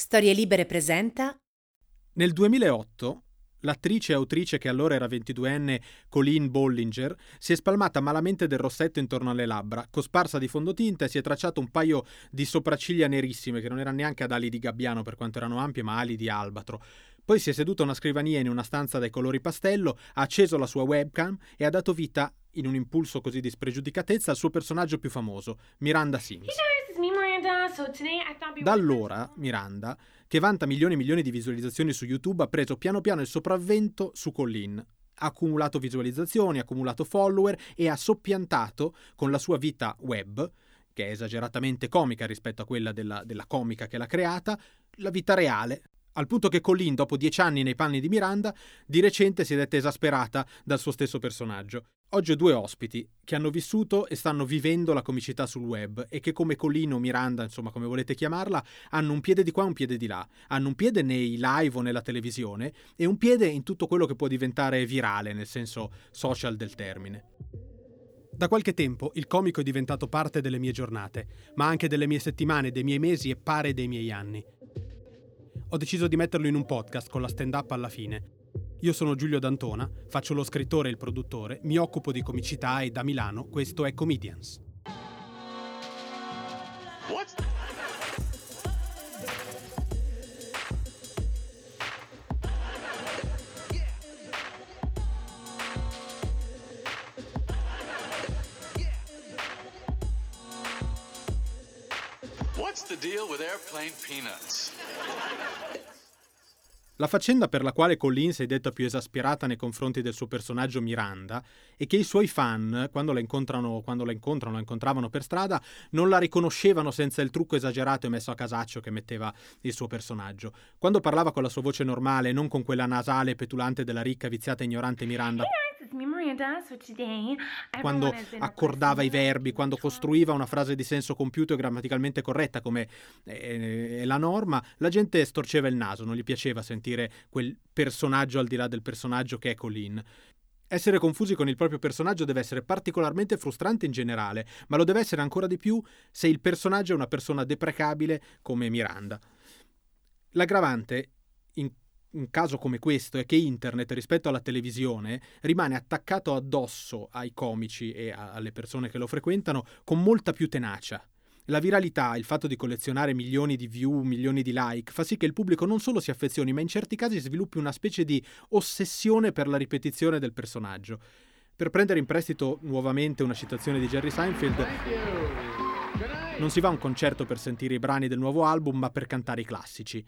Storie Libere presenta Nel 2008 l'attrice e autrice che allora era 22enne Colleen Bollinger si è spalmata malamente del rossetto intorno alle labbra, cosparsa di fondotinta e si è tracciato un paio di sopracciglia nerissime che non erano neanche ad ali di gabbiano per quanto erano ampie ma ali di albatro. Poi si è seduta a una scrivania in una stanza dai colori pastello, ha acceso la sua webcam e ha dato vita in un impulso così di spregiudicatezza al suo personaggio più famoso, Miranda Sims. Da allora, Miranda, che vanta milioni e milioni di visualizzazioni su YouTube, ha preso piano piano il sopravvento su Colleen. Ha accumulato visualizzazioni, ha accumulato follower e ha soppiantato con la sua vita web, che è esageratamente comica rispetto a quella della, della comica che l'ha creata, la vita reale, al punto che Colleen, dopo dieci anni nei panni di Miranda, di recente si è detta esasperata dal suo stesso personaggio. Oggi ho due ospiti che hanno vissuto e stanno vivendo la comicità sul web e che come Colleen o Miranda, insomma come volete chiamarla, hanno un piede di qua e un piede di là. Hanno un piede nei live o nella televisione e un piede in tutto quello che può diventare virale, nel senso social del termine. Da qualche tempo il comico è diventato parte delle mie giornate, ma anche delle mie settimane, dei miei mesi e pare dei miei anni ho deciso di metterlo in un podcast con la stand-up alla fine. Io sono Giulio D'Antona, faccio lo scrittore e il produttore, mi occupo di comicità e da Milano questo è Comedians. What? What's the deal with airplane peanuts? La faccenda per la quale Colleen si è detta più esasperata nei confronti del suo personaggio Miranda è che i suoi fan, quando la incontrano, quando la incontrano, la incontravano per strada, non la riconoscevano senza il trucco esagerato e messo a casaccio che metteva il suo personaggio. Quando parlava con la sua voce normale, non con quella nasale petulante della ricca, viziata e ignorante Miranda. Quando accordava i verbi, quando costruiva una frase di senso compiuto e grammaticalmente corretta come è la norma, la gente storceva il naso, non gli piaceva sentire quel personaggio al di là del personaggio che è Colleen. Essere confusi con il proprio personaggio deve essere particolarmente frustrante in generale, ma lo deve essere ancora di più se il personaggio è una persona deprecabile come Miranda. L'aggravante in un caso come questo è che internet rispetto alla televisione rimane attaccato addosso ai comici e alle persone che lo frequentano con molta più tenacia. La viralità, il fatto di collezionare milioni di view, milioni di like, fa sì che il pubblico non solo si affezioni, ma in certi casi sviluppi una specie di ossessione per la ripetizione del personaggio. Per prendere in prestito nuovamente una citazione di Jerry Seinfeld, non si va a un concerto per sentire i brani del nuovo album, ma per cantare i classici.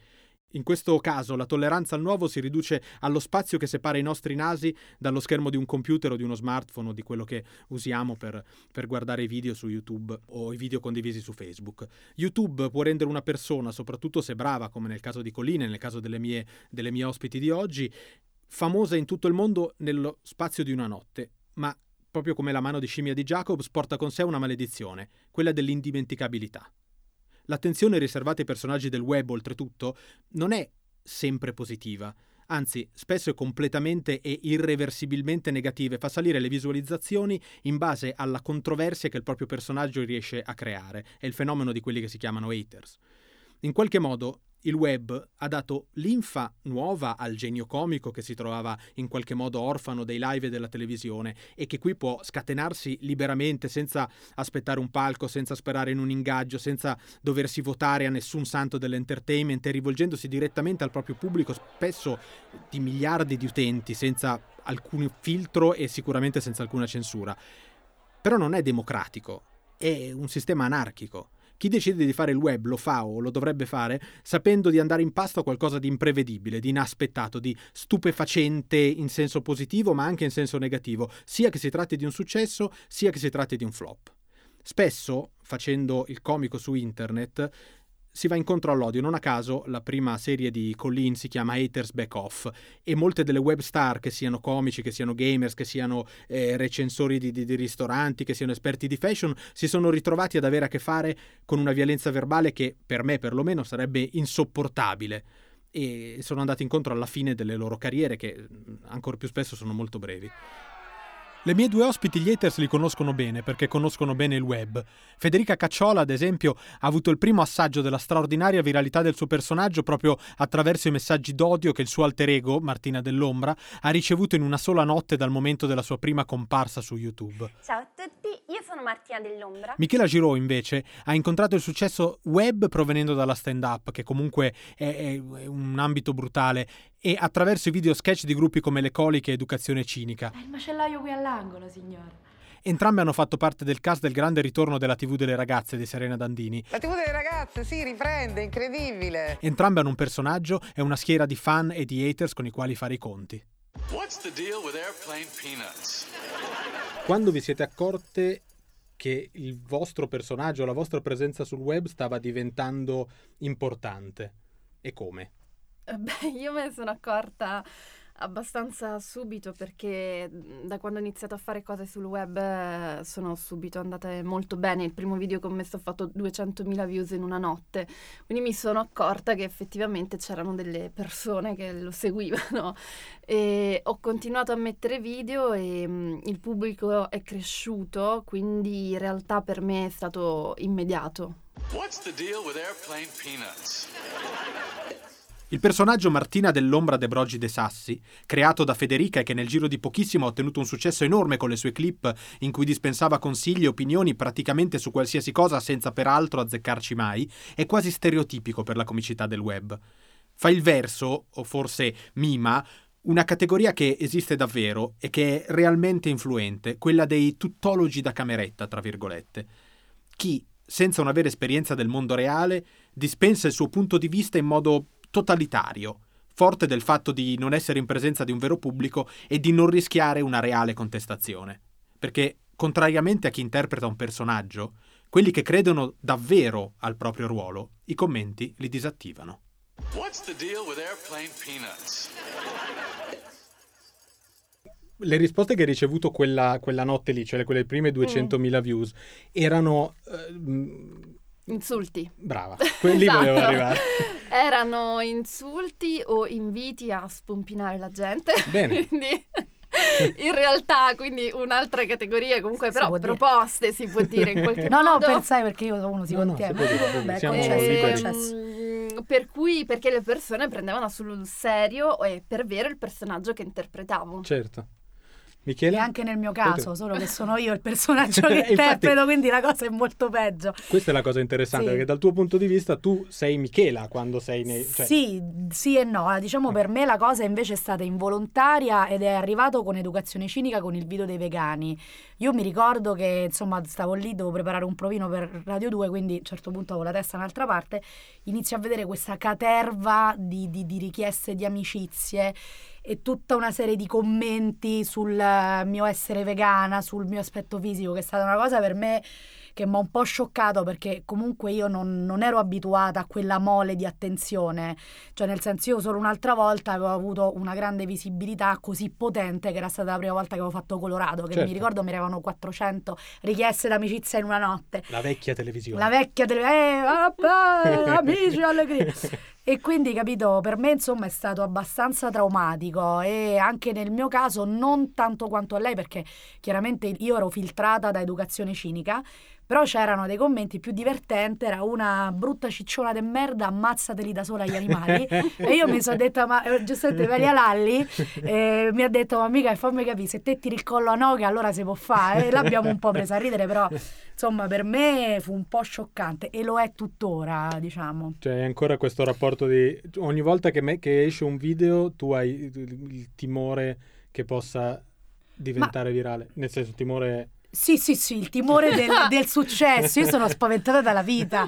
In questo caso la tolleranza al nuovo si riduce allo spazio che separa i nostri nasi dallo schermo di un computer o di uno smartphone o di quello che usiamo per, per, guardare i video su YouTube o i video condivisi su Facebook. YouTube può rendere una persona, soprattutto se brava, come nel caso di Colline, nel caso delle mie, delle mie ospiti di oggi, famosa in tutto il mondo nello spazio di una notte, ma proprio come la mano di scimmia di Jacobs porta con sé una maledizione, quella dell'indimenticabilità. L'attenzione riservata ai personaggi del web, oltretutto, non è sempre positiva. Anzi, spesso è completamente e irreversibilmente negativa e fa salire le visualizzazioni in base alla controversia che il proprio personaggio riesce a creare. È il fenomeno di quelli che si chiamano haters. In qualche modo, il web ha dato linfa nuova al genio comico che si trovava in qualche modo orfano dei live e della televisione e che qui può scatenarsi liberamente senza aspettare un palco, senza sperare in un ingaggio, senza doversi votare a nessun santo dell'entertainment e rivolgendosi direttamente al proprio pubblico, spesso di miliardi di utenti, senza alcun filtro e sicuramente senza alcuna censura. Però non è democratico, è un sistema anarchico chi decide di fare il web lo fa o lo dovrebbe fare sapendo di andare in pasto a qualcosa di imprevedibile, di inaspettato, di stupefacente in senso positivo ma anche in senso negativo, sia che si tratti di un successo sia che si tratti di un flop. Spesso, facendo il comico su internet, si va incontro all'odio. Non a caso la prima serie di Colleen si chiama Haters Back Off e molte delle web star, che siano comici, che siano gamers, che siano eh, recensori di, di, di, ristoranti, che siano esperti di fashion, si sono ritrovati ad avere a che fare con una violenza verbale che per me perlomeno sarebbe insopportabile e sono andati incontro alla fine delle loro carriere che ancora più spesso sono molto brevi. Le mie due ospiti, gli haters, li conoscono bene perché conoscono bene il web. Federica Cacciola, ad esempio, ha avuto il primo assaggio della straordinaria viralità del suo personaggio proprio attraverso i messaggi d'odio che il suo alter ego, Martina Dell'Ombra, ha ricevuto in una sola notte dal momento della sua prima comparsa su YouTube. Ciao a tutti, io sono Martina Dell'Ombra. Michela Giraud, invece, ha incontrato il successo web provenendo dalla stand-up, che comunque è, è un ambito brutale, e attraverso i video sketch di gruppi come Le Coliche e Educazione Cinica. È il macellaio qui all'angolo, signore. Entrambe hanno fatto parte del cast del grande ritorno della TV delle ragazze di Serena Dandini. La TV delle ragazze, sì, riprende, incredibile. Entrambe hanno un personaggio e una schiera di fan e di haters con i quali fare i conti. What's the deal with airplane peanuts? Quando vi siete accorte che il vostro personaggio, la vostra presenza sul web stava diventando importante? E come? Beh, io me ne sono accorta abbastanza subito perché da quando ho iniziato a fare cose sul web eh, sono subito andate molto bene. Il primo video che ho messo ha fatto 200.000 views in una notte, quindi mi sono accorta che effettivamente c'erano delle persone che lo seguivano e ho continuato a mettere video e mh, il pubblico è cresciuto, quindi in realtà per me è stato immediato. What's the deal with airplane peanuts? Il personaggio Martina dell'Ombra de Brogi de Sassi, creato da Federica e che nel giro di pochissimo ha ottenuto un successo enorme con le sue clip in cui dispensava consigli e opinioni praticamente su qualsiasi cosa senza peraltro azzeccarci mai, è quasi stereotipico per la comicità del web. Fa il verso, o forse mima, una categoria che esiste davvero e che è realmente influente, quella dei tuttologi da cameretta, tra virgolette. Chi, senza una vera esperienza del mondo reale, dispensa il suo punto di vista in modo totalitario, forte del fatto di non essere in presenza di un vero pubblico e di non rischiare una reale contestazione. Perché, contrariamente a chi interpreta un personaggio, quelli che credono davvero al proprio ruolo, i commenti li disattivano. What's the deal with airplane peanuts? Le risposte che hai ricevuto quella, quella notte lì, cioè quelle prime 200.000 mm. views, erano eh, Insulti. Brava, quelli esatto. volevo arrivare. Erano insulti o inviti a spompinare la gente. Bene. quindi in realtà, quindi un'altra categoria, comunque, si però proposte dire. si può dire in qualche no, modo. No, no, pensai perché io uno si no, contiene. No, Vabbè, siamo ehm, per cui, perché le persone prendevano sul serio e per vero il personaggio che interpretavo. Certo. Michele? E anche nel mio caso, solo che sono io il personaggio che interpreto, quindi la cosa è molto peggio. Questa è la cosa interessante, sì. perché dal tuo punto di vista tu sei Michela quando sei nei... Cioè... Sì, sì e no. Diciamo ah. per me la cosa invece è stata involontaria ed è arrivato con educazione cinica con il video dei vegani. Io mi ricordo che insomma stavo lì, dovevo preparare un provino per Radio 2, quindi a un certo punto avevo la testa un'altra parte, inizio a vedere questa caterva di, di, di richieste di amicizie e tutta una serie di commenti sul mio essere vegana, sul mio aspetto fisico, che è stata una cosa per me che mi ha un po' scioccato perché comunque io non, non, ero abituata a quella mole di attenzione, cioè nel senso io solo un'altra volta avevo avuto una grande visibilità così potente che era stata la prima volta che avevo fatto Colorado, che certo. mi ricordo mi arrivavano 400 richieste d'amicizia in una notte. La vecchia televisione. La vecchia televisione, eh, amici, allegria. E quindi, capito, per me insomma è stato abbastanza traumatico e anche nel mio caso non tanto quanto a lei perché chiaramente io ero filtrata da educazione cinica, però c'erano dei commenti più divertenti, era una brutta cicciona de merda, ammazzateli da sola gli animali. e io mi sono detta, ma eh, giustamente Valia Lalli eh, mi ha detto, ma mica fammi capire, se te tiri il collo a Noga allora si può fare. E l'abbiamo un po' presa a ridere, però insomma per me fu un po' scioccante e lo è tuttora, diciamo. Cioè è ancora questo rapporto di... ogni volta che, me, che esce un video tu hai il timore che possa diventare ma... virale, nel senso timore sì, sì, sì, il timore del, del successo. Io sono spaventata dalla vita.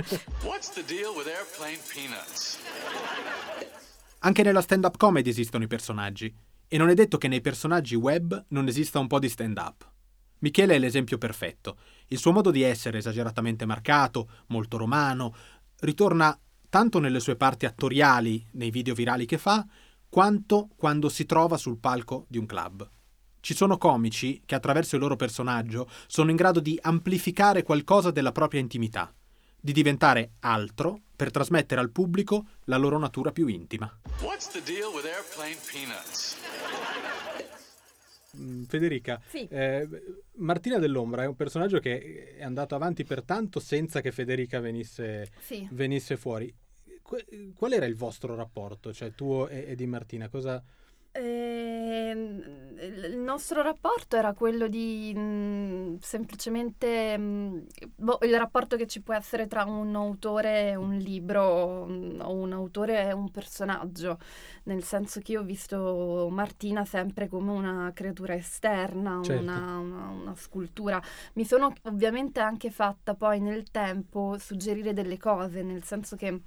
Anche nella stand-up comedy esistono i personaggi. E non è detto che nei personaggi web non esista un po' di stand-up. Michele è l'esempio perfetto. Il suo modo di essere esageratamente marcato, molto romano, ritorna tanto nelle sue parti attoriali, nei video virali che fa, quanto quando si trova sul palco di un club. Ci sono comici che attraverso il loro personaggio sono in grado di amplificare qualcosa della propria intimità, di diventare altro per trasmettere al pubblico la loro natura più intima. Mm, Federica, Sì. eh, Martina dell'Ombra è un personaggio che è andato avanti per tanto senza che Federica venisse, Sì. venisse fuori. Qual era il vostro rapporto, cioè tuo e, e di Martina? Cosa... Ehm, il nostro rapporto era quello di mh, semplicemente mh, boh, il rapporto che ci può essere tra un autore e un libro mh, o un autore e un personaggio, nel senso che io ho visto Martina sempre come una creatura esterna, Certo. una, una- una scultura. Mi sono ovviamente anche fatta poi nel tempo suggerire delle cose, nel senso che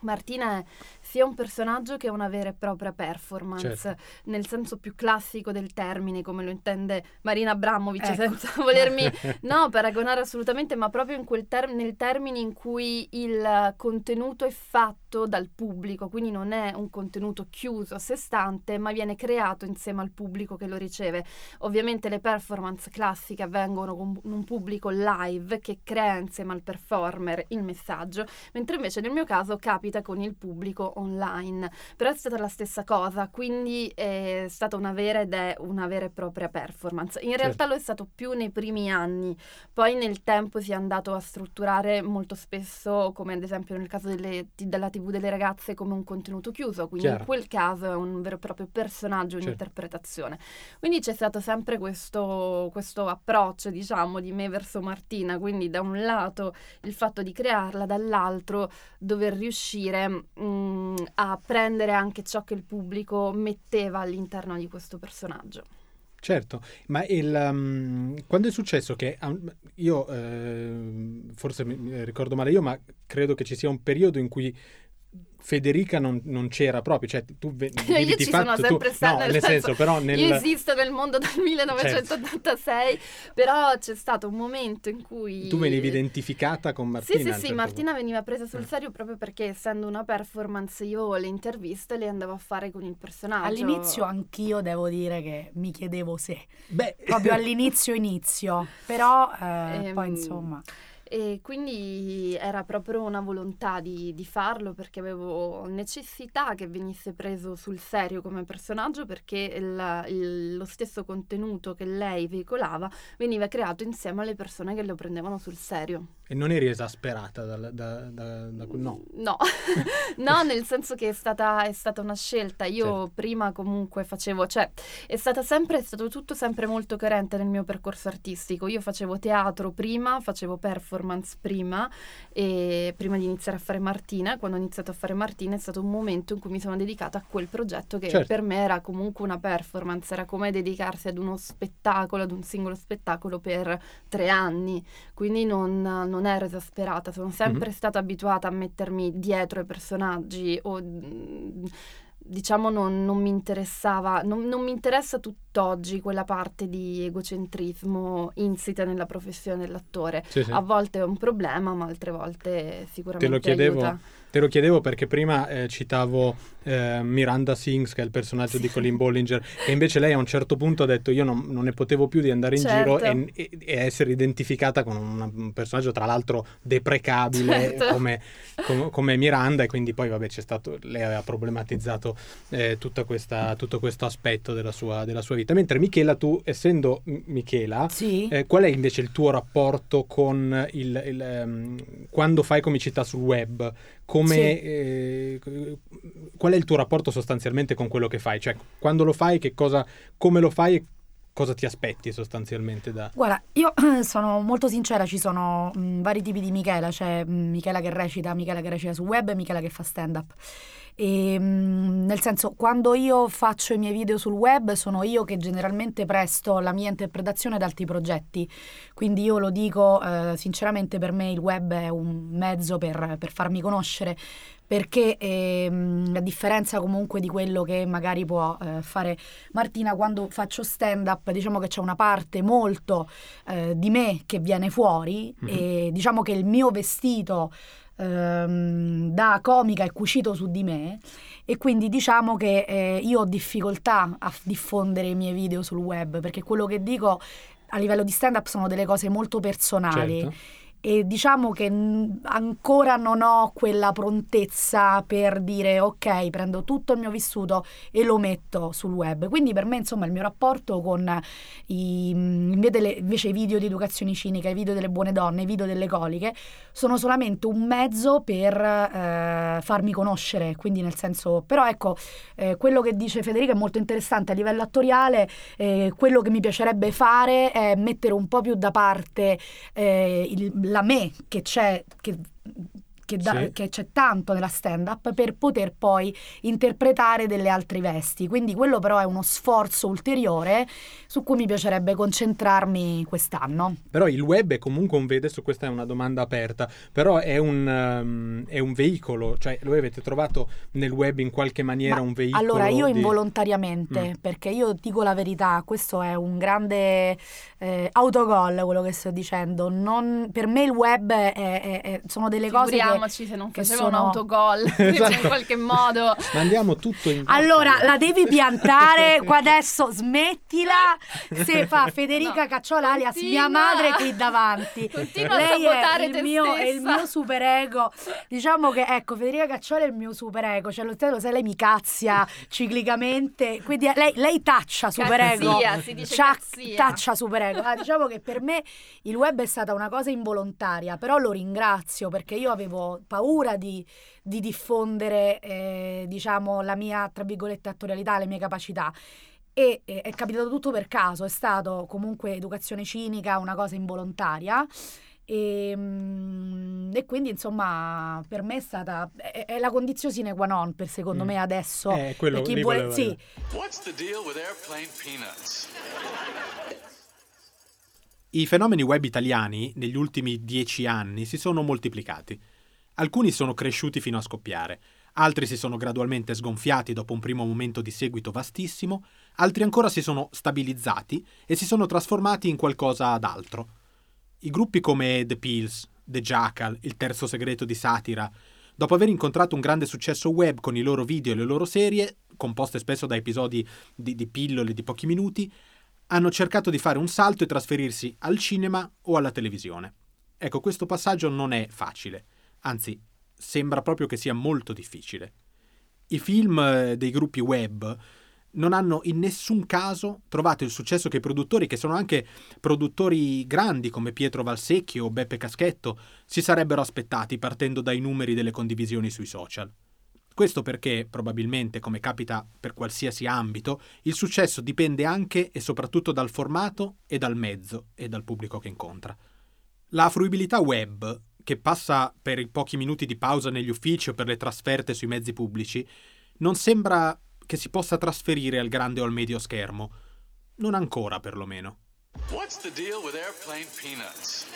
Martina è sia un personaggio che una vera e propria performance, Certo. nel senso più classico del termine, come lo intende Marina Abramovic, Ecco. senza volermi no, paragonare assolutamente, ma proprio in quel ter- nel termine in cui il contenuto è fatto dal pubblico, quindi non è un contenuto chiuso a sé stante, ma viene creato insieme al pubblico che lo riceve. Ovviamente le performance classiche avvengono con un pubblico live che crea insieme al performer il messaggio, mentre invece nel mio caso capita con il pubblico online. Però è stata la stessa cosa, quindi è stata una vera ed è una vera e propria performance. In realtà lo è stato più nei primi anni, poi nel tempo si è andato a strutturare molto spesso, come ad esempio nel caso delle- della TV delle ragazze, come un contenuto chiuso, quindi Chiaro. in quel caso è un vero e proprio personaggio, Certo. un'interpretazione. Quindi c'è stato sempre questo, questo approccio, diciamo, di me verso Martina, quindi da un lato il fatto di crearla, dall'altro dover riuscire mm, a prendere anche ciò che il pubblico metteva all'interno di questo personaggio. Certo, ma il, um, quando è successo che um, io eh, forse mi ricordo male io, ma credo che ci sia un periodo in cui Federica non, non c'era proprio, cioè tu ve- Io ci fatto sono tu- sempre stata, no, nel senso, senso, però nel Io esisto nel mondo dal 1986, però c'è stato un momento in cui... tu venivi identificata con Martina. Sì, sì, sì, certo Martina veniva presa sul Eh. serio proprio perché essendo una performance io le interviste le andavo a fare con il personaggio. All'inizio anch'io devo dire che mi chiedevo se, punto. Beh, proprio all'inizio inizio, però eh, Ehm, poi insomma... E quindi era proprio una volontà di, di farlo perché avevo necessità che venisse preso sul serio come personaggio perché il- il- lo stesso contenuto che lei veicolava veniva creato insieme alle persone che lo prendevano sul serio. E non eri esasperata da, da, da quel- no. No, no, nel senso che è stata, è stata una scelta. Io Certo. prima comunque facevo, cioè è stata sempre, è stato tutto sempre molto coerente nel mio percorso artistico. Io facevo teatro prima, facevo performance prima e prima di iniziare a fare Martina, quando ho iniziato a fare Martina è stato un momento in cui mi sono dedicata a quel progetto che Certo. per me era comunque una performance, era come dedicarsi ad uno spettacolo, ad un singolo spettacolo per tre anni quindi non, non ero esasperata, sono sempre Mhm. stata abituata a mettermi dietro ai personaggi o mm, diciamo non, non mi interessava, non, non mi interessa tutt'oggi quella parte di egocentrismo insita nella professione dell'attore. Sì, sì. A volte è un problema, ma altre volte sicuramente chiedevo aiuta. Te lo chiedevo perché prima eh, citavo eh, Miranda Sings, che è il personaggio di Colin Bollinger, e invece lei a un certo punto ha detto io non, non ne potevo più di andare in Certo. giro e, e- e essere identificata con una- un personaggio tra l'altro deprecabile Certo. come, com- come Miranda e quindi poi vabbè c'è stato, lei aveva problematizzato eh, tutta questa- tutto questo aspetto della sua, della sua vita. Mentre Michela, tu essendo Michela, Sì. eh, qual è invece il tuo rapporto con il, il, ehm, quando fai comicità sul web? Come, Sì. eh, qual è il tuo rapporto sostanzialmente con quello che fai? Cioè, quando lo fai, che cosa, come lo fai e cosa ti aspetti sostanzialmente da... Guarda, io sono molto sincera, ci sono mh, vari tipi di Michela, c'è mh, Michela che recita, Michela che recita su web e Michela che fa stand up. E, mh, nel senso, quando io faccio i miei video sul web sono io che generalmente presto la mia interpretazione ad altri progetti, quindi io lo dico eh, sinceramente per me il web è un mezzo per, per farmi conoscere, perché ehm, a differenza comunque di quello che magari può eh, fare Martina quando faccio stand up diciamo che c'è una parte molto eh, di me che viene fuori Mhm. e diciamo che il mio vestito ehm, da comica è cucito su di me e quindi diciamo che eh, io ho difficoltà a diffondere i miei video sul web perché quello che dico a livello di stand up sono delle cose molto personali Certo. E diciamo che ancora non ho quella prontezza per dire ok, prendo tutto il mio vissuto e lo metto sul web. Quindi per me, insomma, il mio rapporto con i, invece, delle, invece i video di educazione cinica, i video delle buone donne, i video delle coliche, sono solamente un mezzo per eh, farmi conoscere. Quindi nel senso, però ecco, eh, quello che dice Federica è molto interessante a livello attoriale, eh, quello che mi piacerebbe fare è mettere un po' più da parte eh, il la me che c'è, che, che, da, Sì. che c'è tanto nella stand-up per poter poi interpretare delle altre vesti. Quindi quello però è uno sforzo ulteriore su cui mi piacerebbe concentrarmi quest'anno. Però il web è comunque un vede, su questa è una domanda aperta, però è un, ehm, è un veicolo, cioè voi avete trovato nel web in qualche maniera Ma un veicolo? Allora, io di- involontariamente, Mm. perché io dico la verità, questo è un grande eh, autogol quello che sto dicendo. Non- per me il web è- è- è- sono delle cose che... Figuriamoci se non che faceva un sono- autogol Esatto. in qualche modo. Mandiamo tutto in Allora, la devi piantare qua adesso, smettila. Se fa Federica No, Cacciola alias mia madre qui davanti. Continua a Lei sabotare è il, te mio, è il stessa. mio super ego. Diciamo che ecco, Federica Cacciola è il mio super ego. Cioè, lo sai, lo sai, lei mi cazzia ciclicamente. Quindi eh, lei, lei taccia super ego. Cazzia, si dice cazzia. taccia super ego. Ah, diciamo che per me il web è stata una cosa involontaria, però lo ringrazio perché io avevo paura di, di diffondere, eh, diciamo, la mia, tra virgolette, attorialità, le mie capacità. E eh, è capitato tutto per caso, è stato comunque educazione cinica, una cosa involontaria. E, mm, e quindi insomma per me è stata è, è la condizione sine qua non per secondo Mm. me adesso Eh, quello per chi vuole sì, dire. What's the deal with airplane peanuts? I fenomeni web italiani negli ultimi dieci anni si sono moltiplicati. Alcuni sono cresciuti fino a scoppiare, altri si sono gradualmente sgonfiati dopo un primo momento di seguito vastissimo, altri ancora si sono stabilizzati e si sono trasformati in qualcosa d'altro. I gruppi come The Pills, The Jackal, Il Terzo Segreto di Satira, dopo aver incontrato un grande successo web con i loro video e le loro serie, composte spesso da episodi di, di pillole di pochi minuti, hanno cercato di fare un salto e trasferirsi al cinema o alla televisione. Ecco, questo passaggio non è facile, anzi, sembra proprio che sia molto difficile. I film eh, dei gruppi web non hanno in nessun caso trovato il successo che i produttori, che sono anche produttori grandi come Pietro Valsecchio o Beppe Caschetto, si sarebbero aspettati partendo dai numeri delle condivisioni sui social. Questo perché, probabilmente, come capita per qualsiasi ambito, il successo dipende anche e soprattutto dal formato e dal mezzo e dal pubblico che incontra. La fruibilità web, che passa per i pochi minuti di pausa negli uffici o per le trasferte sui mezzi pubblici, non sembra che si possa trasferire al grande o al medio schermo. Non ancora, perlomeno. What's the deal with airplane peanuts?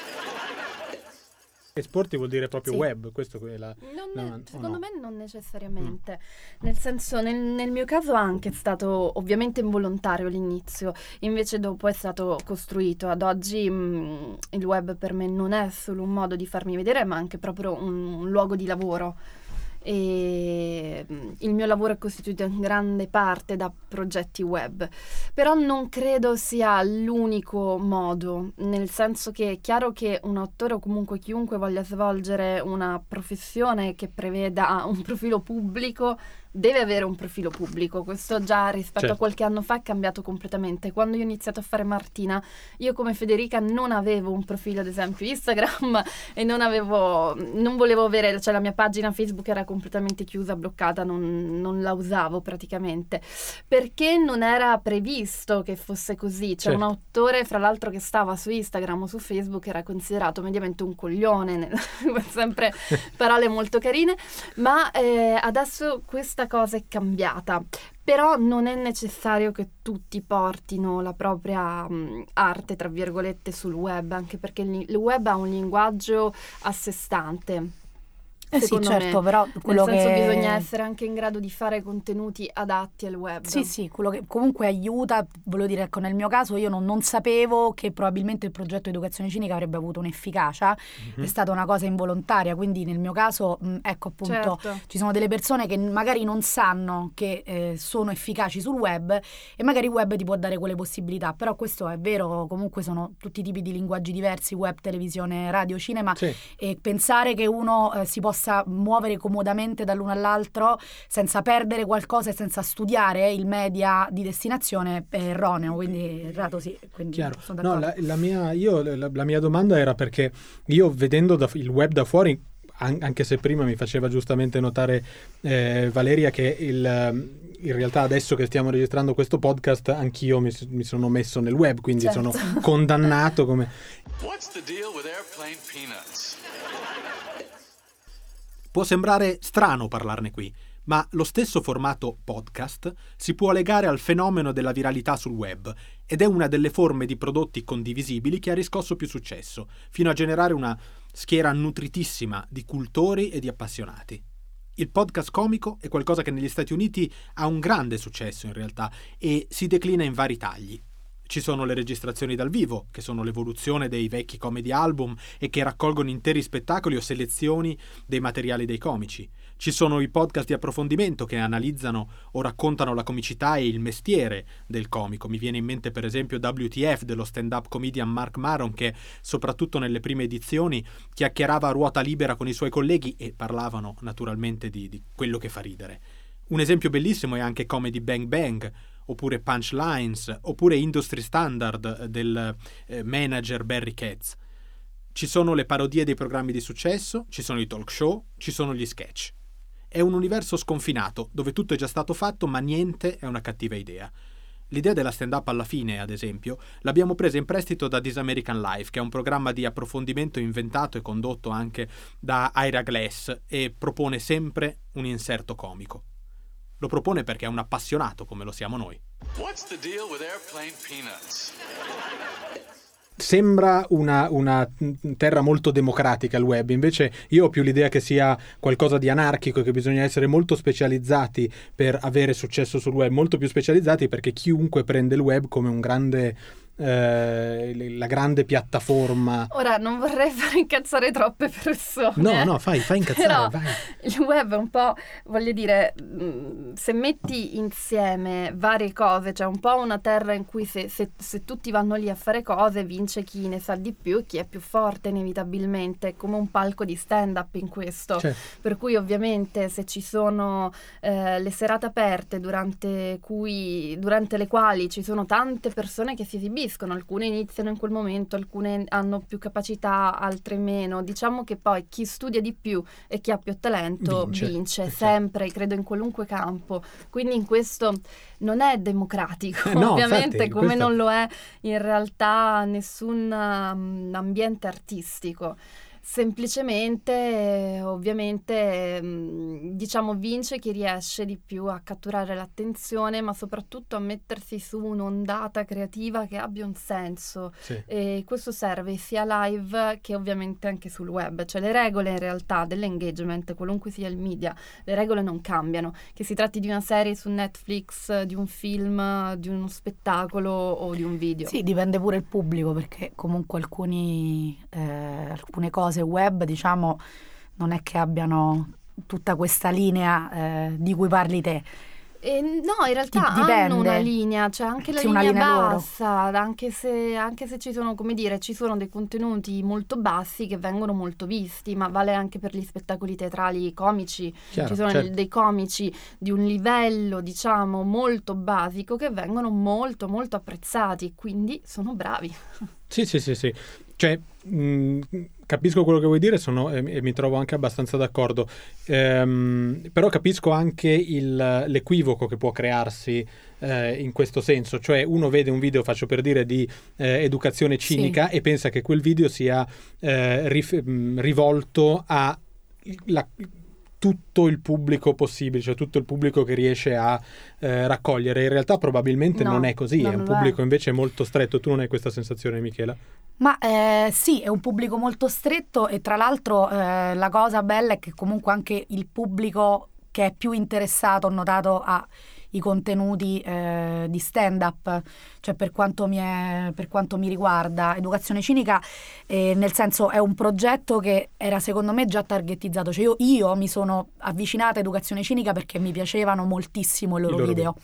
Esporti vuol dire proprio Sì. web, questo è la... Non No, ne- secondo no? me non necessariamente, nel senso nel, nel mio caso anche è stato ovviamente involontario all'inizio, invece dopo è stato costruito. Ad oggi mh, il web per me non è solo un modo di farmi vedere, ma anche proprio un, un luogo di lavoro. E mh, il mio lavoro è costituito in grande parte da progetti web, però non credo sia l'unico modo, nel senso che è chiaro che un autore o comunque chiunque voglia svolgere una professione che preveda un profilo pubblico deve avere un profilo pubblico. Questo già rispetto Certo. a qualche anno fa è cambiato completamente. Quando io ho iniziato a fare Martina, io come Federica non avevo un profilo, ad esempio Instagram e non avevo non volevo avere, cioè la mia pagina Facebook era completamente chiusa, bloccata, non, non la usavo praticamente perché non era previsto che fosse così. C'è Certo. un autore, fra l'altro, che stava su Instagram o su Facebook, era considerato mediamente un coglione, nel- sempre parole molto carine, ma eh, adesso questa cosa è cambiata. Però non è necessario che tutti portino la propria mh, arte, tra virgolette, sul web, anche perché il web ha un linguaggio a sé stante. Eh sì, certo, me. però quello Nel senso che... bisogna essere anche in grado di fare contenuti adatti al web. Sì, sì, quello che comunque aiuta, volevo dire, ecco, nel mio caso io non, non sapevo che probabilmente il progetto Educazione Cinica avrebbe avuto un'efficacia, Mhm. è stata una cosa involontaria, quindi nel mio caso, mh, ecco appunto, Certo. ci sono delle persone che magari non sanno che eh, sono efficaci sul web e magari il web ti può dare quelle possibilità, però questo è vero, comunque sono tutti i tipi di linguaggi diversi, web, televisione, radio, cinema, Sì. e pensare che uno eh, si possa muovere comodamente dall'uno all'altro senza perdere qualcosa e senza studiare il media di destinazione è erroneo, quindi è errato sì. Quindi Chiaro. sono No, la, la mia, io, la, la mia domanda era perché io vedendo da- il web da fuori, an- anche se prima mi faceva giustamente notare eh, Valeria che il, in realtà adesso che stiamo registrando questo podcast anch'io mi, mi sono messo nel web, quindi Certo. sono condannato come... What's the deal with airplane peanuts? Può sembrare strano parlarne qui, ma lo stesso formato podcast si può legare al fenomeno della viralità sul web ed è una delle forme di prodotti condivisibili che ha riscosso più successo, fino a generare una schiera nutritissima di cultori e di appassionati. Il podcast comico è qualcosa che negli Stati Uniti ha un grande successo in realtà e si declina in vari tagli. Ci sono le registrazioni dal vivo, che sono l'evoluzione dei vecchi comedy album e che raccolgono interi spettacoli o selezioni dei materiali dei comici. Ci sono i podcast di approfondimento che analizzano o raccontano la comicità e il mestiere del comico. Mi viene in mente per esempio WTF dello stand-up comedian Mark Maron che soprattutto nelle prime edizioni chiacchierava a ruota libera con i suoi colleghi e parlavano naturalmente di, di quello che fa ridere. Un esempio bellissimo è anche Comedy Bang Bang, oppure Punchlines, oppure Industry Standard del eh, manager Barry Katz. Ci sono le parodie dei programmi di successo, ci sono i talk show, ci sono gli sketch. È un universo sconfinato, dove tutto è già stato fatto, ma niente è una cattiva idea. L'idea della stand-up alla fine, ad esempio, l'abbiamo presa in prestito da This American Life, che è un programma di approfondimento inventato e condotto anche da Ira Glass e propone sempre un inserto comico. Lo propone perché è un appassionato come lo siamo noi. What's the deal with airplane peanuts? Sembra una, una terra molto democratica il web, invece io ho più l'idea che sia qualcosa di anarchico e che bisogna essere molto specializzati per avere successo sul web, molto più specializzati perché chiunque prende il web come un grande, eh, la grande piattaforma. Ora, non vorrei fare incazzare troppe persone. No, no, fai, fai incazzare, Però vai. il web è un po', voglio dire, mh, se metti insieme varie cose, c'è un po' una terra in cui se, se- se tutti vanno lì a fare cose, vince chi ne sa di più e chi è più forte inevitabilmente, è come un palco di stand-up in questo. Cioè, Per cui ovviamente se ci sono eh, le serate aperte durante, cui, durante le quali ci sono tante persone che si esibiscono, alcune iniziano in quel momento, alcune hanno più capacità, altre meno, diciamo che poi chi studia di più e chi ha più talento Vince, vince, perché- sempre, credo in qualunque campo. Quindi in questo non è democratico, Eh, no, ovviamente infatti, come questo- non lo è in realtà nessun um, ambiente artistico. Semplicemente, ovviamente, mm, diciamo, vince chi riesce di più a catturare l'attenzione, ma soprattutto a mettersi su un'ondata creativa che abbia un senso. sì. E questo serve sia live che ovviamente anche sul web. Cioè le regole in realtà dell'engagement, qualunque sia il media, le regole non cambiano. Che si tratti di una serie su Netflix, di un film, di uno spettacolo o di un video. Sì, dipende pure il pubblico perché comunque alcuni, eh, alcune cose web, diciamo, non è che abbiano tutta questa linea eh, di cui parli te. E no, in realtà Di- dipende. hanno una linea, cioè anche la linea, linea bassa, anche se, anche se ci sono, come dire, ci sono dei contenuti molto bassi che vengono molto visti, ma vale anche per gli spettacoli teatrali comici. Chiaro, ci sono certo. dei comici di un livello, diciamo, molto basico che vengono molto, molto apprezzati, quindi sono bravi. Sì, sì, sì, sì. Cioè, mh, capisco quello che vuoi dire sono- e, e mi trovo anche abbastanza d'accordo, Ehm, però capisco anche il- l'equivoco che può crearsi eh, in questo senso, cioè uno vede un video, faccio per dire, di eh, educazione cinica e pensa che quel video sia eh, rif- rivolto a la- tutto il pubblico possibile, cioè tutto il pubblico che riesce a eh, raccogliere. In realtà probabilmente No, non è così, è non un è. pubblico invece molto stretto. Tu non hai questa sensazione, Michela? Ma eh, sì, è un pubblico molto stretto e tra l'altro eh, la cosa bella è che comunque anche il pubblico che è più interessato, ho notato, ai contenuti eh, di stand-up, cioè per quanto mi, è- per quanto mi riguarda. Educazione Cinica, eh, nel senso, è un progetto che era secondo me già targettizzato, cioè io, io mi sono avvicinata a Educazione Cinica perché mi piacevano moltissimo i loro, I loro video.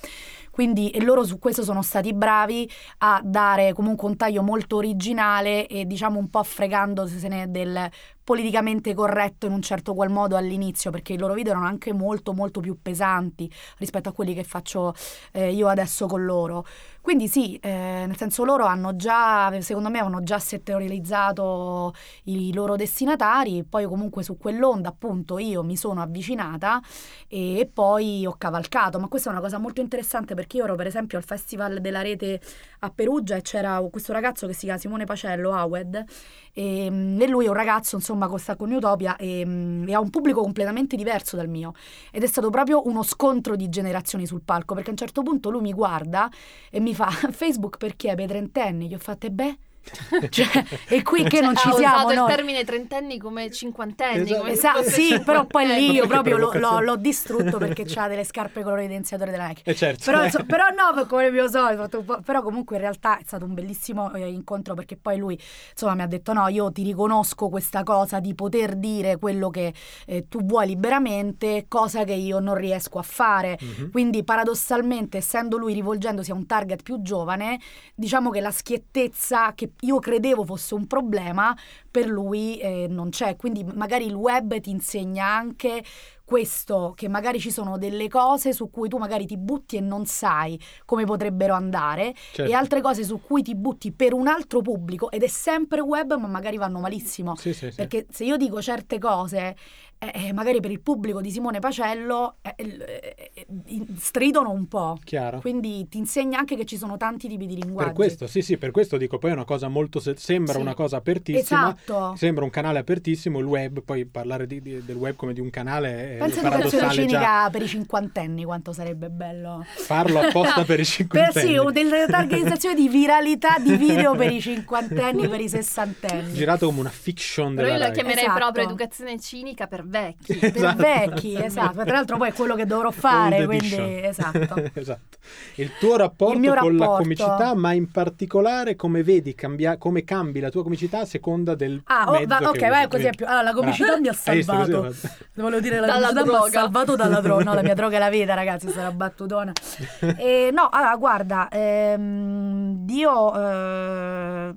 Quindi loro su questo sono stati bravi a dare comunque un taglio molto originale e diciamo un po' fregandosene del politicamente corretto in un certo qual modo all'inizio perché i loro video erano anche molto molto più pesanti rispetto a quelli che faccio eh, io adesso con loro quindi sì eh, nel senso loro hanno già secondo me hanno già settorializzato i loro destinatari poi comunque su quell'onda appunto io mi sono avvicinata e, e poi ho cavalcato. Ma questa è una cosa molto interessante perché io ero per esempio al festival della rete a Perugia e c'era questo ragazzo che si chiama Simone Pacello Awed e, mm, e lui è un ragazzo insomma con sta con Utopia e, mm, e ha un pubblico completamente diverso dal mio. Ed è stato proprio uno scontro di generazioni sul palco perché a un certo punto lui mi guarda e mi fa Facebook per chi è per trentenni gli ho fatto "E beh cioè, e qui che non ci ha siamo usato il noi termini trentenni come cinquantenni. Esatto. come Esatto, sì, però poi lì io proprio lo- l'ho, l'ho distrutto perché c'ha delle scarpe color evidenziatore della Nike. Eh certo. Però, inso- però no, come mio solito, ho però comunque in realtà è stato un bellissimo eh, incontro perché poi lui insomma mi ha detto no, io ti riconosco questa cosa di poter dire quello che eh, tu vuoi liberamente, cosa che io non riesco a fare. Mhm. Quindi paradossalmente, essendo lui rivolgendosi a un target più giovane, diciamo che la schiettezza che io credevo fosse un problema, per lui eh, non c'è. Quindi magari il web ti insegna anche questo, che magari ci sono delle cose su cui tu magari ti butti e non sai come potrebbero andare, Certo. e altre cose su cui ti butti per un altro pubblico, ed è sempre web, ma magari vanno malissimo. Sì, sì, sì. Perché se io dico certe cose, eh, eh, magari per il pubblico di Simone Pacello eh, eh, eh, stridono un po'. Chiaro. Quindi ti insegna anche che ci sono tanti tipi di linguaggi. Per questo, sì, sì, per questo dico, poi è una cosa molto, se- sembra una cosa apertissima, Esatto. sembra un canale apertissimo, il web, poi parlare di- di- del web come di un canale è Pensa a educazione paradossale già, cinica per i cinquantenni, quanto sarebbe bello. farlo apposta per i Per cinquantenni. sì, un- delle targetizzazione di viralità di video per i cinquantenni, per i sessantenni. Girato come una fiction Però della io la chiamerei Esatto. proprio educazione cinica per vecchi. Per Esatto. vecchi, esatto. Tra l'altro poi è quello che dovrò fare, quindi esatto. Esatto. Il tuo rapporto Il mio con la comicità, ma in particolare come vedi, cambia- come cambi la tua comicità a seconda del Ah, oh, mezzo va- che ok, vai così è più. Allora, la comicità mi ha Hai visto salvato. Volevo dire, la Dalla ha droga. salvato dalla droga. No, la mia droga è la veda, ragazzi, sarà battutona. Eh, no, allora, guarda, ehm, io eh,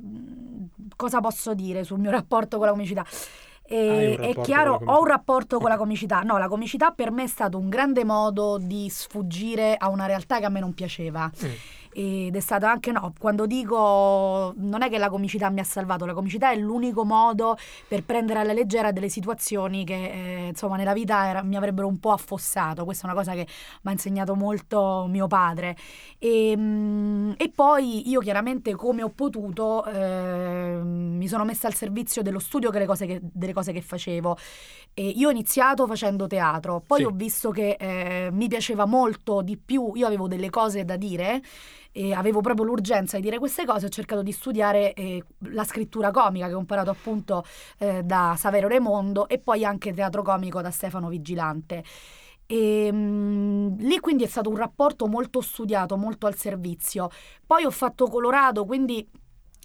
cosa posso dire sul mio rapporto con la comicità? Hai un è chiaro, ho un rapporto con la comicità. No, la comicità per me è stato un grande modo di sfuggire a una realtà che a me non piaceva. Mm. Ed è stato anche no, quando dico non è che la comicità mi ha salvato, la comicità è l'unico modo per prendere alla leggera delle situazioni che eh, insomma nella vita era- mi avrebbero un po' affossato. Questa è una cosa che mi ha insegnato molto mio padre. E, mm, e poi io chiaramente come ho potuto eh, mi sono messa al servizio dello studio che le cose che, delle cose che facevo. E io ho iniziato facendo teatro, poi Sì. ho visto che eh, mi piaceva molto di più, io avevo delle cose da dire e avevo proprio l'urgenza di dire queste cose, ho cercato di studiare eh, la scrittura comica che ho imparato appunto eh, da Saverio Raimondo e poi anche teatro comico da Stefano Vigilante. E mm, lì quindi è stato un rapporto molto studiato, molto al servizio. Poi ho fatto Colorado, quindi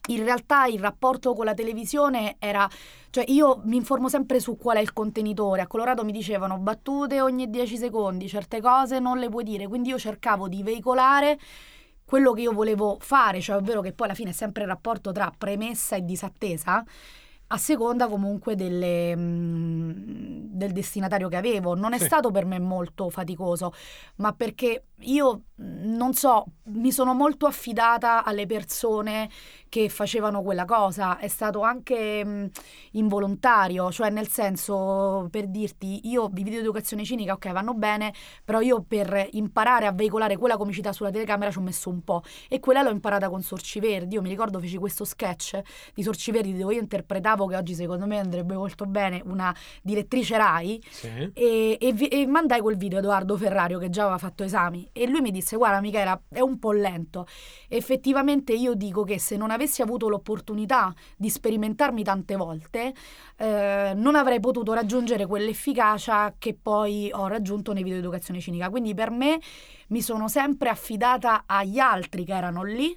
in realtà il rapporto con la televisione era, cioè io mi informo sempre su qual è il contenitore, a Colorado mi dicevano battute ogni 10 secondi, certe cose non le puoi dire, quindi io cercavo di veicolare quello che io volevo fare, cioè ovvero che poi alla fine è sempre il rapporto tra premessa e disattesa, a seconda comunque delle, mm, del destinatario che avevo. Non è Sì. stato per me molto faticoso, ma perché io non so, mi sono molto affidata alle persone che facevano quella cosa, è stato anche mh, involontario, cioè nel senso per dirti io i video di educazione cinica ok vanno bene, però io per imparare a veicolare quella comicità sulla telecamera ci ho messo un po' e quella l'ho imparata con Sorci Verdi, io mi ricordo feci questo sketch di Sorci Verdi dove io interpretavo che oggi secondo me andrebbe molto bene una direttrice Rai. Sì. e, e e mandai quel video a Edoardo Ferrario che già aveva fatto esami. E lui mi disse guarda Michela è un po' lento. Effettivamente io dico che se non avessi avuto l'opportunità di sperimentarmi tante volte eh, non avrei potuto raggiungere quell'efficacia che poi ho raggiunto nei video di educazione cinica. Quindi per me mi sono sempre affidata agli altri che erano lì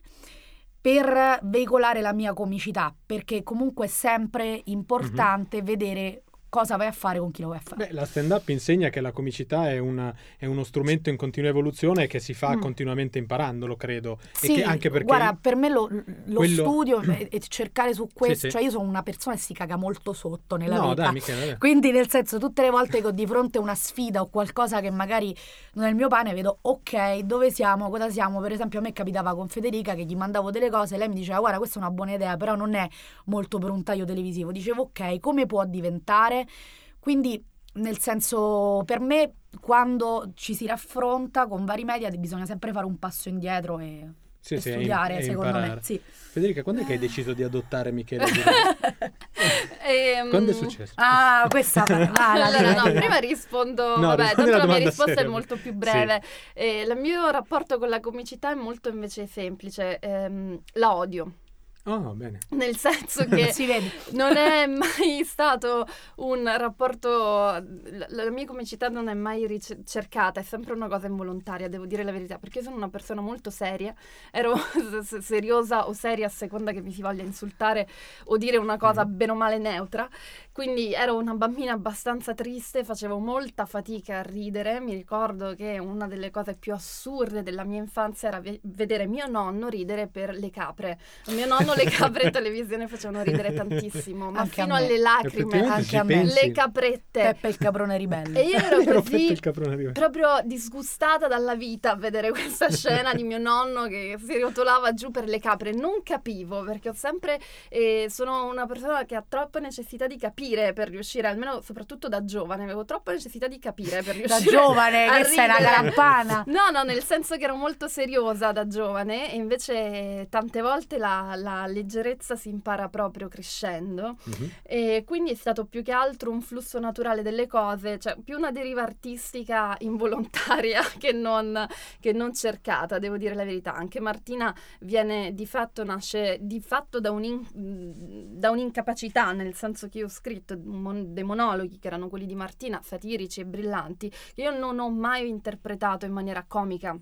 per veicolare la mia comicità perché comunque è sempre importante vedere cosa vai a fare con chi lo vai a fare Beh, la stand-up insegna che la comicità è, una- è uno strumento in continua evoluzione e che si fa Mm. continuamente imparandolo, credo. Sì, e che anche perché guarda, per me lo, lo quello- studio e, e cercare su questo, sì. cioè io sono una persona che si caga molto sotto nella No, vita. dai, Michele, dai. Quindi nel senso tutte le volte che ho di fronte una sfida o qualcosa che magari non è il mio pane, vedo ok, dove siamo, cosa siamo. Per esempio a me capitava con Federica che gli mandavo delle cose, lei mi diceva guarda questa è una buona idea, però non è molto per un taglio televisivo. Dicevo ok, come può diventare? Quindi nel senso per me quando ci si raffronta con vari media bisogna sempre fare un passo indietro e, Sì, e sì, studiare e secondo me. imparare. Sì. Federica, quando è che hai deciso di adottare Michele? Ehm, quando è successo? Ah, questa ah, la allora, no, prima rispondo, No, vabbè, tanto la mia risposta seria. è molto più breve. Eh, il mio rapporto con la comicità è molto invece semplice, ehm, la odio, Oh, bene. nel senso che si vede. non è mai stato un rapporto, la, la mia comicità non è mai ricercata, è sempre una cosa involontaria, devo dire la verità, perché io sono una persona molto seria, ero seriosa o seria a seconda che mi si voglia insultare o dire una cosa bene o male neutra, quindi ero una bambina abbastanza triste, facevo molta fatica a ridere, mi ricordo che una delle cose più assurde della mia infanzia era ve- vedere mio nonno ridere per le capre. A mio nonno le capre in televisione facevano ridere tantissimo, ma Anche fino alle lacrime, anche a me. pensi. le caprette. Peppe il caprone ribelle. E io ero Ero così proprio disgustata dalla vita a vedere questa scena di mio nonno che si rotolava giù per le capre. Non capivo perché ho sempre eh, sono una persona che ha troppa necessità di capire per riuscire, almeno soprattutto da giovane, avevo troppa necessità di capire per Da riuscire giovane, a che sei una campana. No, no, nel senso che ero molto seriosa da giovane e invece tante volte la, la leggerezza si impara proprio crescendo Mhm. e quindi è stato più che altro un flusso naturale delle cose, cioè più una deriva artistica involontaria che non, che non cercata, devo dire la verità. Anche Martina viene di fatto, nasce di fatto da, un'in- da un'incapacità, nel senso che io ho scritto mon- dei monologhi che erano quelli di Martina, satirici e brillanti, che io non ho mai interpretato in maniera comica.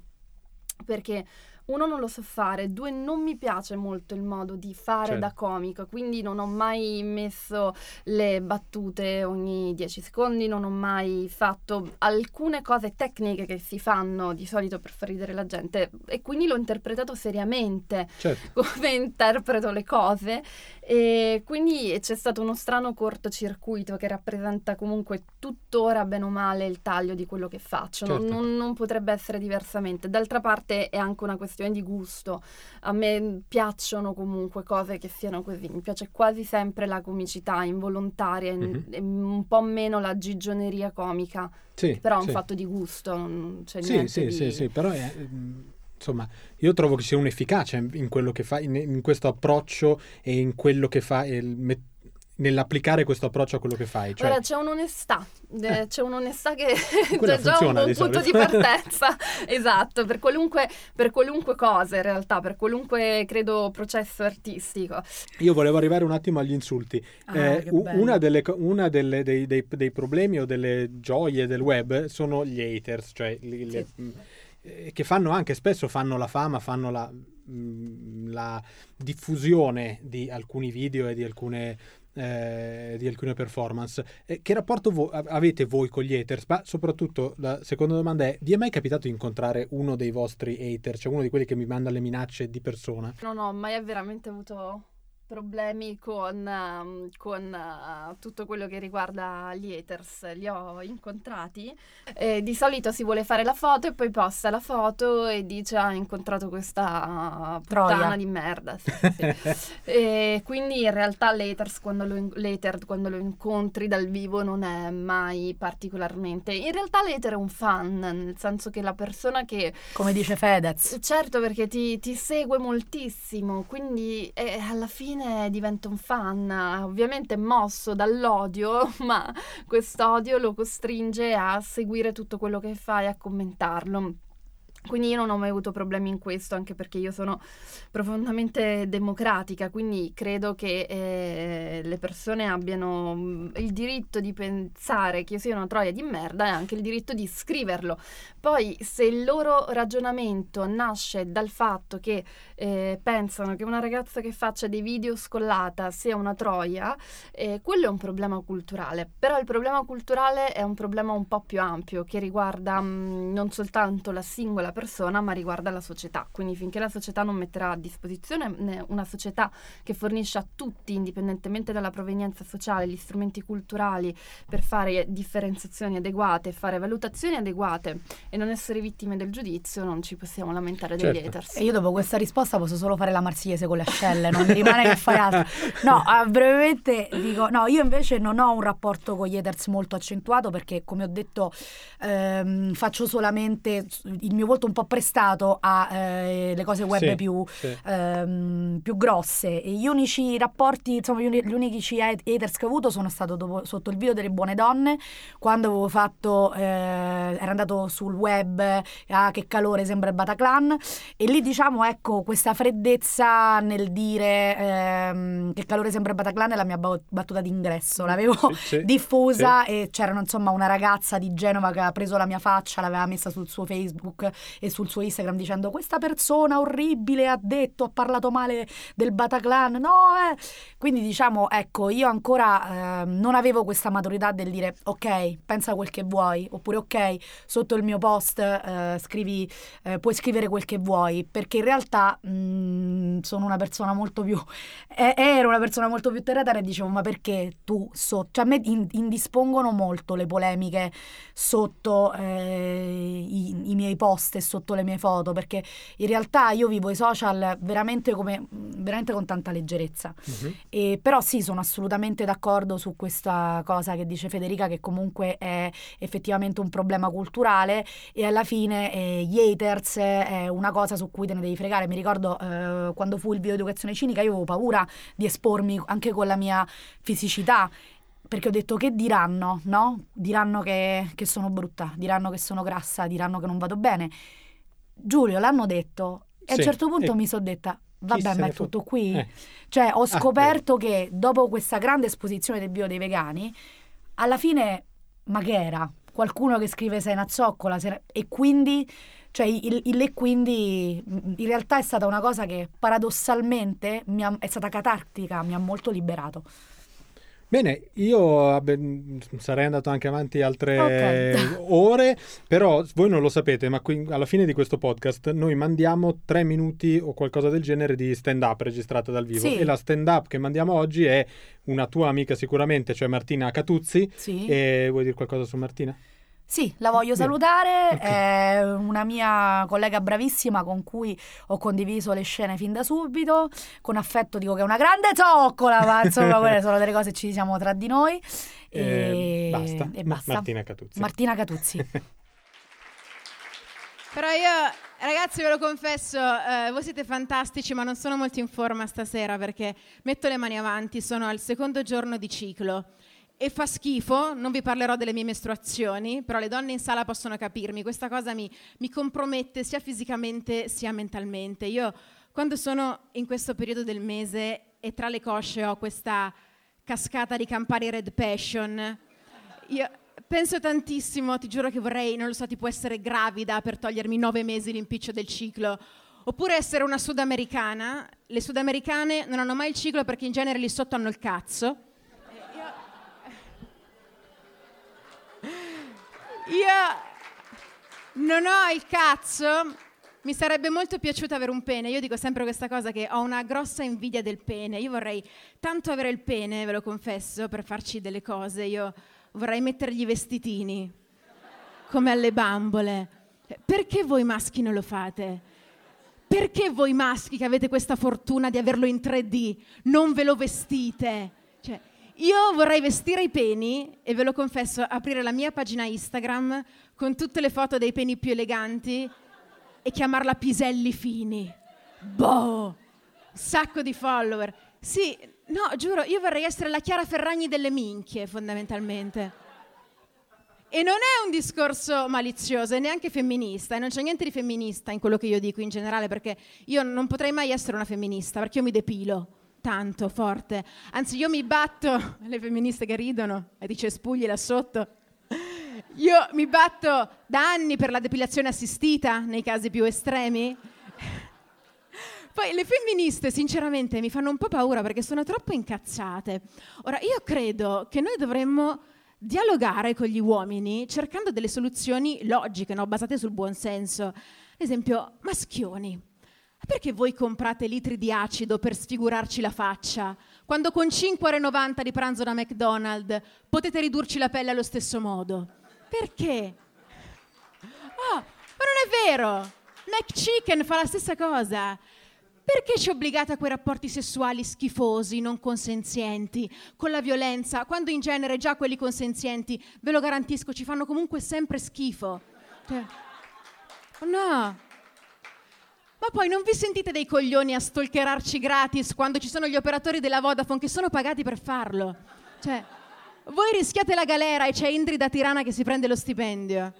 Perché uno non lo so fare, due non mi piace molto il modo di fare Certo. da comico, quindi non ho mai messo le battute ogni 10 secondi, non ho mai fatto alcune cose tecniche che si fanno di solito per far ridere la gente e quindi l'ho interpretato seriamente Certo. come interpreto le cose e quindi c'è stato uno strano cortocircuito che rappresenta comunque tuttora bene o male il taglio di quello che faccio, Certo. non, non potrebbe essere diversamente. D'altra parte è anche una questione di gusto, a me piacciono comunque cose che siano così, mi piace quasi sempre la comicità involontaria e un po' meno la gigioneria comica, Sì, però è un sì. fatto di gusto, non c'è Sì, niente sì, di... sì, sì, però è, mm, insomma, io trovo che sia un'efficacia in, quello che fa, in, in questo approccio e in quello che fa, il met- nell'applicare questo approccio a quello che fai. Cioè, Guarda, c'è un'onestà, eh, c'è un'onestà che c'è già un buon di punto di partenza, esatto, per qualunque, per qualunque cosa in realtà, per qualunque, credo, processo artistico. Io volevo arrivare un attimo agli insulti. Ah, Eh, una delle, una delle- dei, dei- dei problemi o delle gioie del web sono gli haters, cioè li- le- mh, eh, che fanno anche spesso fanno la fama, fanno la, mh, la diffusione di alcuni video e di alcune, eh, di alcune performance. Eh, che rapporto vo- avete voi con gli haters? Ma soprattutto la seconda domanda è: vi è mai capitato di incontrare uno dei vostri hater, cioè uno di quelli che mi manda le minacce di persona? Non ho mai veramente avuto problemi con, um, con uh, tutto quello che riguarda gli haters, li ho incontrati. E di solito si vuole fare la foto e poi posta la foto e dice ha incontrato questa Troia. puttana di merda. Sì, sì, e quindi in realtà l'haters quando lo, in- l'hater quando lo incontri dal vivo non è mai particolarmente... In realtà l'hater è un fan, nel senso che la persona che Come dice Fedez. Certo, perché ti, ti segue moltissimo, quindi eh, alla fine diventa un fan, ovviamente mosso dall'odio, ma quest'odio lo costringe a seguire tutto quello che fai, a commentarlo. Quindi io non ho mai avuto problemi in questo, anche perché io sono profondamente democratica, quindi credo che eh, le persone abbiano mm, il diritto di pensare che io sia una troia di merda e anche il diritto di scriverlo. Poi se il loro ragionamento nasce dal fatto che eh, pensano che una ragazza che faccia dei video scollata sia una troia, eh, quello è un problema culturale. Però il problema culturale è un problema un po' più ampio che riguarda mh, non soltanto la singola persona, ma riguarda la società. Quindi finché la società non metterà a disposizione ne- una società che fornisce a tutti, indipendentemente dalla provenienza sociale, gli strumenti culturali per fare differenziazioni adeguate, fare valutazioni adeguate e non essere vittime del giudizio, non ci possiamo lamentare degli Certo. haters. E io dopo questa risposta posso solo fare la marsigliese con le ascelle, non mi rimane che fare altro. No, ah, brevemente dico, no, io invece non ho un rapporto con gli haters molto accentuato perché, come ho detto, ehm, faccio solamente il mio volto un po' prestato alle cose web Sì, più, sì. ehm, più grosse. E gli unici rapporti, insomma, gli, uni- gli unici hat- haters che ho avuto sono stato dopo- sotto il video delle buone donne, quando avevo fatto, eh, era andato sul web, ah, che calore sembra il Bataclan, e lì diciamo, ecco, questa freddezza nel dire ehm, che calore sembra il Bataclan è la mia ba- battuta d'ingresso, l'avevo Sì, diffusa e c'era insomma una ragazza di Genova che aveva preso la mia faccia, l'aveva messa sul suo Facebook e sul suo Instagram dicendo questa persona orribile ha detto, ha parlato male del Bataclan, no eh. Quindi diciamo, ecco, io ancora ehm, non avevo questa maturità del dire ok, pensa quel che vuoi, oppure ok, sotto il mio post eh, scrivi, eh, puoi scrivere quel che vuoi, perché in realtà mh, sono una persona molto più, eh, ero una persona molto più terra terra e dicevo ma perché tu sotto, cioè a me in- indispongono molto le polemiche sotto eh, i, i miei post e sotto le mie foto, perché in realtà io vivo i social veramente come, veramente con tanta leggerezza. Mhm. E, però sì, sono assolutamente d'accordo su questa cosa che dice Federica, che comunque è effettivamente un problema culturale e alla fine eh, gli haters è una cosa su cui te ne devi fregare. Mi ricordo eh, quando fu il video educazione cinica, io avevo paura di espormi anche con la mia fisicità. Perché ho detto che diranno, no? Diranno che, che sono brutta, diranno che sono grassa, diranno che non vado bene. Giulio, l'hanno detto. E a Sì, un certo punto e mi sono detta, vabbè, ma è tutto qui. Eh. Cioè, ho Ah, scoperto che dopo questa grande esposizione del bio dei vegani, alla fine, ma che era? Qualcuno che scrive sei una zoccola sei e quindi, cioè il, il e quindi in realtà è stata una cosa che paradossalmente mi ha- è stata catartica, mi ha molto liberato. Bene, io mh, sarei andato anche avanti altre Ok. ore, però voi non lo sapete, ma qui, alla fine di questo podcast noi mandiamo tre minuti o qualcosa del genere di stand-up registrata dal vivo Sì. e la stand-up che mandiamo oggi è una tua amica sicuramente, cioè Martina Catuzzi. Sì. E vuoi dire qualcosa su Martina? Sì, la voglio Bene. salutare, Ok. è una mia collega bravissima con cui ho condiviso le scene fin da subito, con affetto dico che è una grande zoccola, ma insomma quelle sono delle cose che ci diciamo tra di noi. E, Eh, basta. e basta. Martina Catuzzi. Martina Catuzzi. Però io, ragazzi, ve lo confesso, eh, voi siete fantastici, ma non sono molto in forma stasera perché metto le mani avanti, sono al secondo giorno di ciclo e fa schifo, non vi parlerò delle mie mestruazioni, però le donne in sala possono capirmi, questa cosa mi, mi compromette sia fisicamente sia mentalmente. Io quando sono in questo periodo del mese e tra le cosce ho questa cascata di Campari Red Passion, io penso tantissimo, ti giuro che vorrei, non lo so, tipo essere gravida per togliermi nove mesi l'impiccio del ciclo. Oppure essere una sudamericana. Le sudamericane non hanno mai il ciclo perché in genere lì sotto hanno il cazzo. Io, non ho il cazzo mi sarebbe molto piaciuto avere un pene. Io dico sempre questa cosa che ho una grossa invidia del pene. Io vorrei tanto avere il pene, ve lo confesso, per farci delle cose. Io vorrei mettergli i vestitini, come alle bambole. Perché voi maschi non lo fate? Perché voi maschi che avete questa fortuna di averlo in 3D non ve lo vestite? Io vorrei vestire i peni e ve lo confesso, aprire la mia pagina Instagram con tutte le foto dei peni più eleganti e chiamarla Piselli Fini. Boh! Sacco di follower. Sì, no, giuro, io vorrei essere la Chiara Ferragni delle minchie, fondamentalmente. E non è un discorso malizioso e neanche femminista, e non c'è niente di femminista in quello che io dico in generale, perché io non potrei mai essere una femminista, perché io mi depilo tanto, forte. Anzi, io mi batto, le femministe che ridono e dice spugli là sotto. Io mi batto da anni per la depilazione assistita nei casi più estremi. Poi le femministe, sinceramente, mi fanno un po' paura perché sono troppo incazzate. Ora, io credo che noi dovremmo dialogare con gli uomini cercando delle soluzioni logiche, no? basate sul buonsenso. Ad esempio, maschioni. Perché voi comprate litri di acido per sfigurarci la faccia, quando con 5,90 di pranzo da McDonald's potete ridurci la pelle allo stesso modo? Perché? Oh, ma non è vero! McChicken fa la stessa cosa. Perché ci obbligate a quei rapporti sessuali schifosi, non consenzienti, con la violenza, quando in genere già quelli consenzienti, ve lo garantisco, ci fanno comunque sempre schifo? Cioè, no! Ma poi non vi sentite dei coglioni a stalkerarci gratis quando ci sono gli operatori della Vodafone che sono pagati per farlo? Cioè, voi rischiate la galera e c'è Indri da Tirana che si prende lo stipendio.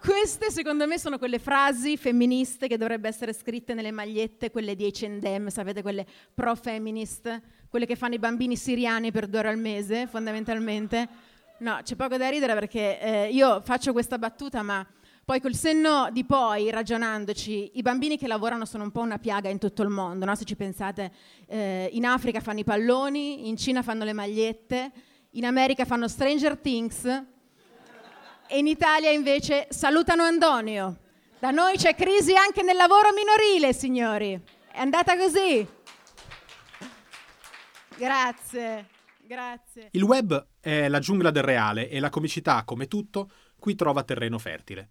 Queste secondo me sono quelle frasi femministe che dovrebbero essere scritte nelle magliette, quelle di H&M, sapete, quelle pro-feminist, quelle che fanno i bambini siriani per due ore al mese, fondamentalmente. No, c'è poco da ridere perché eh, io faccio questa battuta, ma poi col senno di poi, ragionandoci, i bambini che lavorano sono un po' una piaga in tutto il mondo, no? Se ci pensate, eh, in Africa fanno i palloni, in Cina fanno le magliette, in America fanno Stranger Things e in Italia invece salutano Antonio. Da noi c'è crisi anche nel lavoro minorile, signori. È andata così. Grazie, grazie. Il web è la giungla del reale e la comicità, come tutto, qui trova terreno fertile.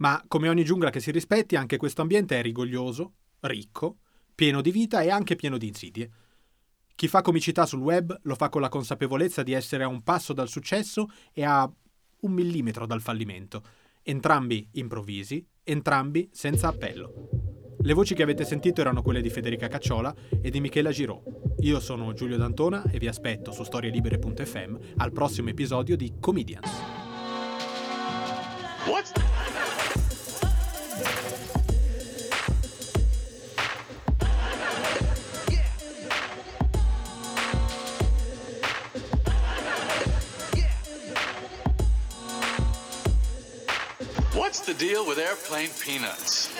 Ma come ogni giungla che si rispetti, anche questo ambiente è rigoglioso, ricco, pieno di vita e anche pieno di insidie. Chi fa comicità sul web lo fa con la consapevolezza di essere a un passo dal successo e a un millimetro dal fallimento. Entrambi improvvisi, entrambi senza appello. Le voci che avete sentito erano quelle di Federica Cacciola e di Michela Girò. Io sono Giulio D'Antona e vi aspetto su storielibere.fm al prossimo episodio di Comedians. What's What's the deal with airplane peanuts?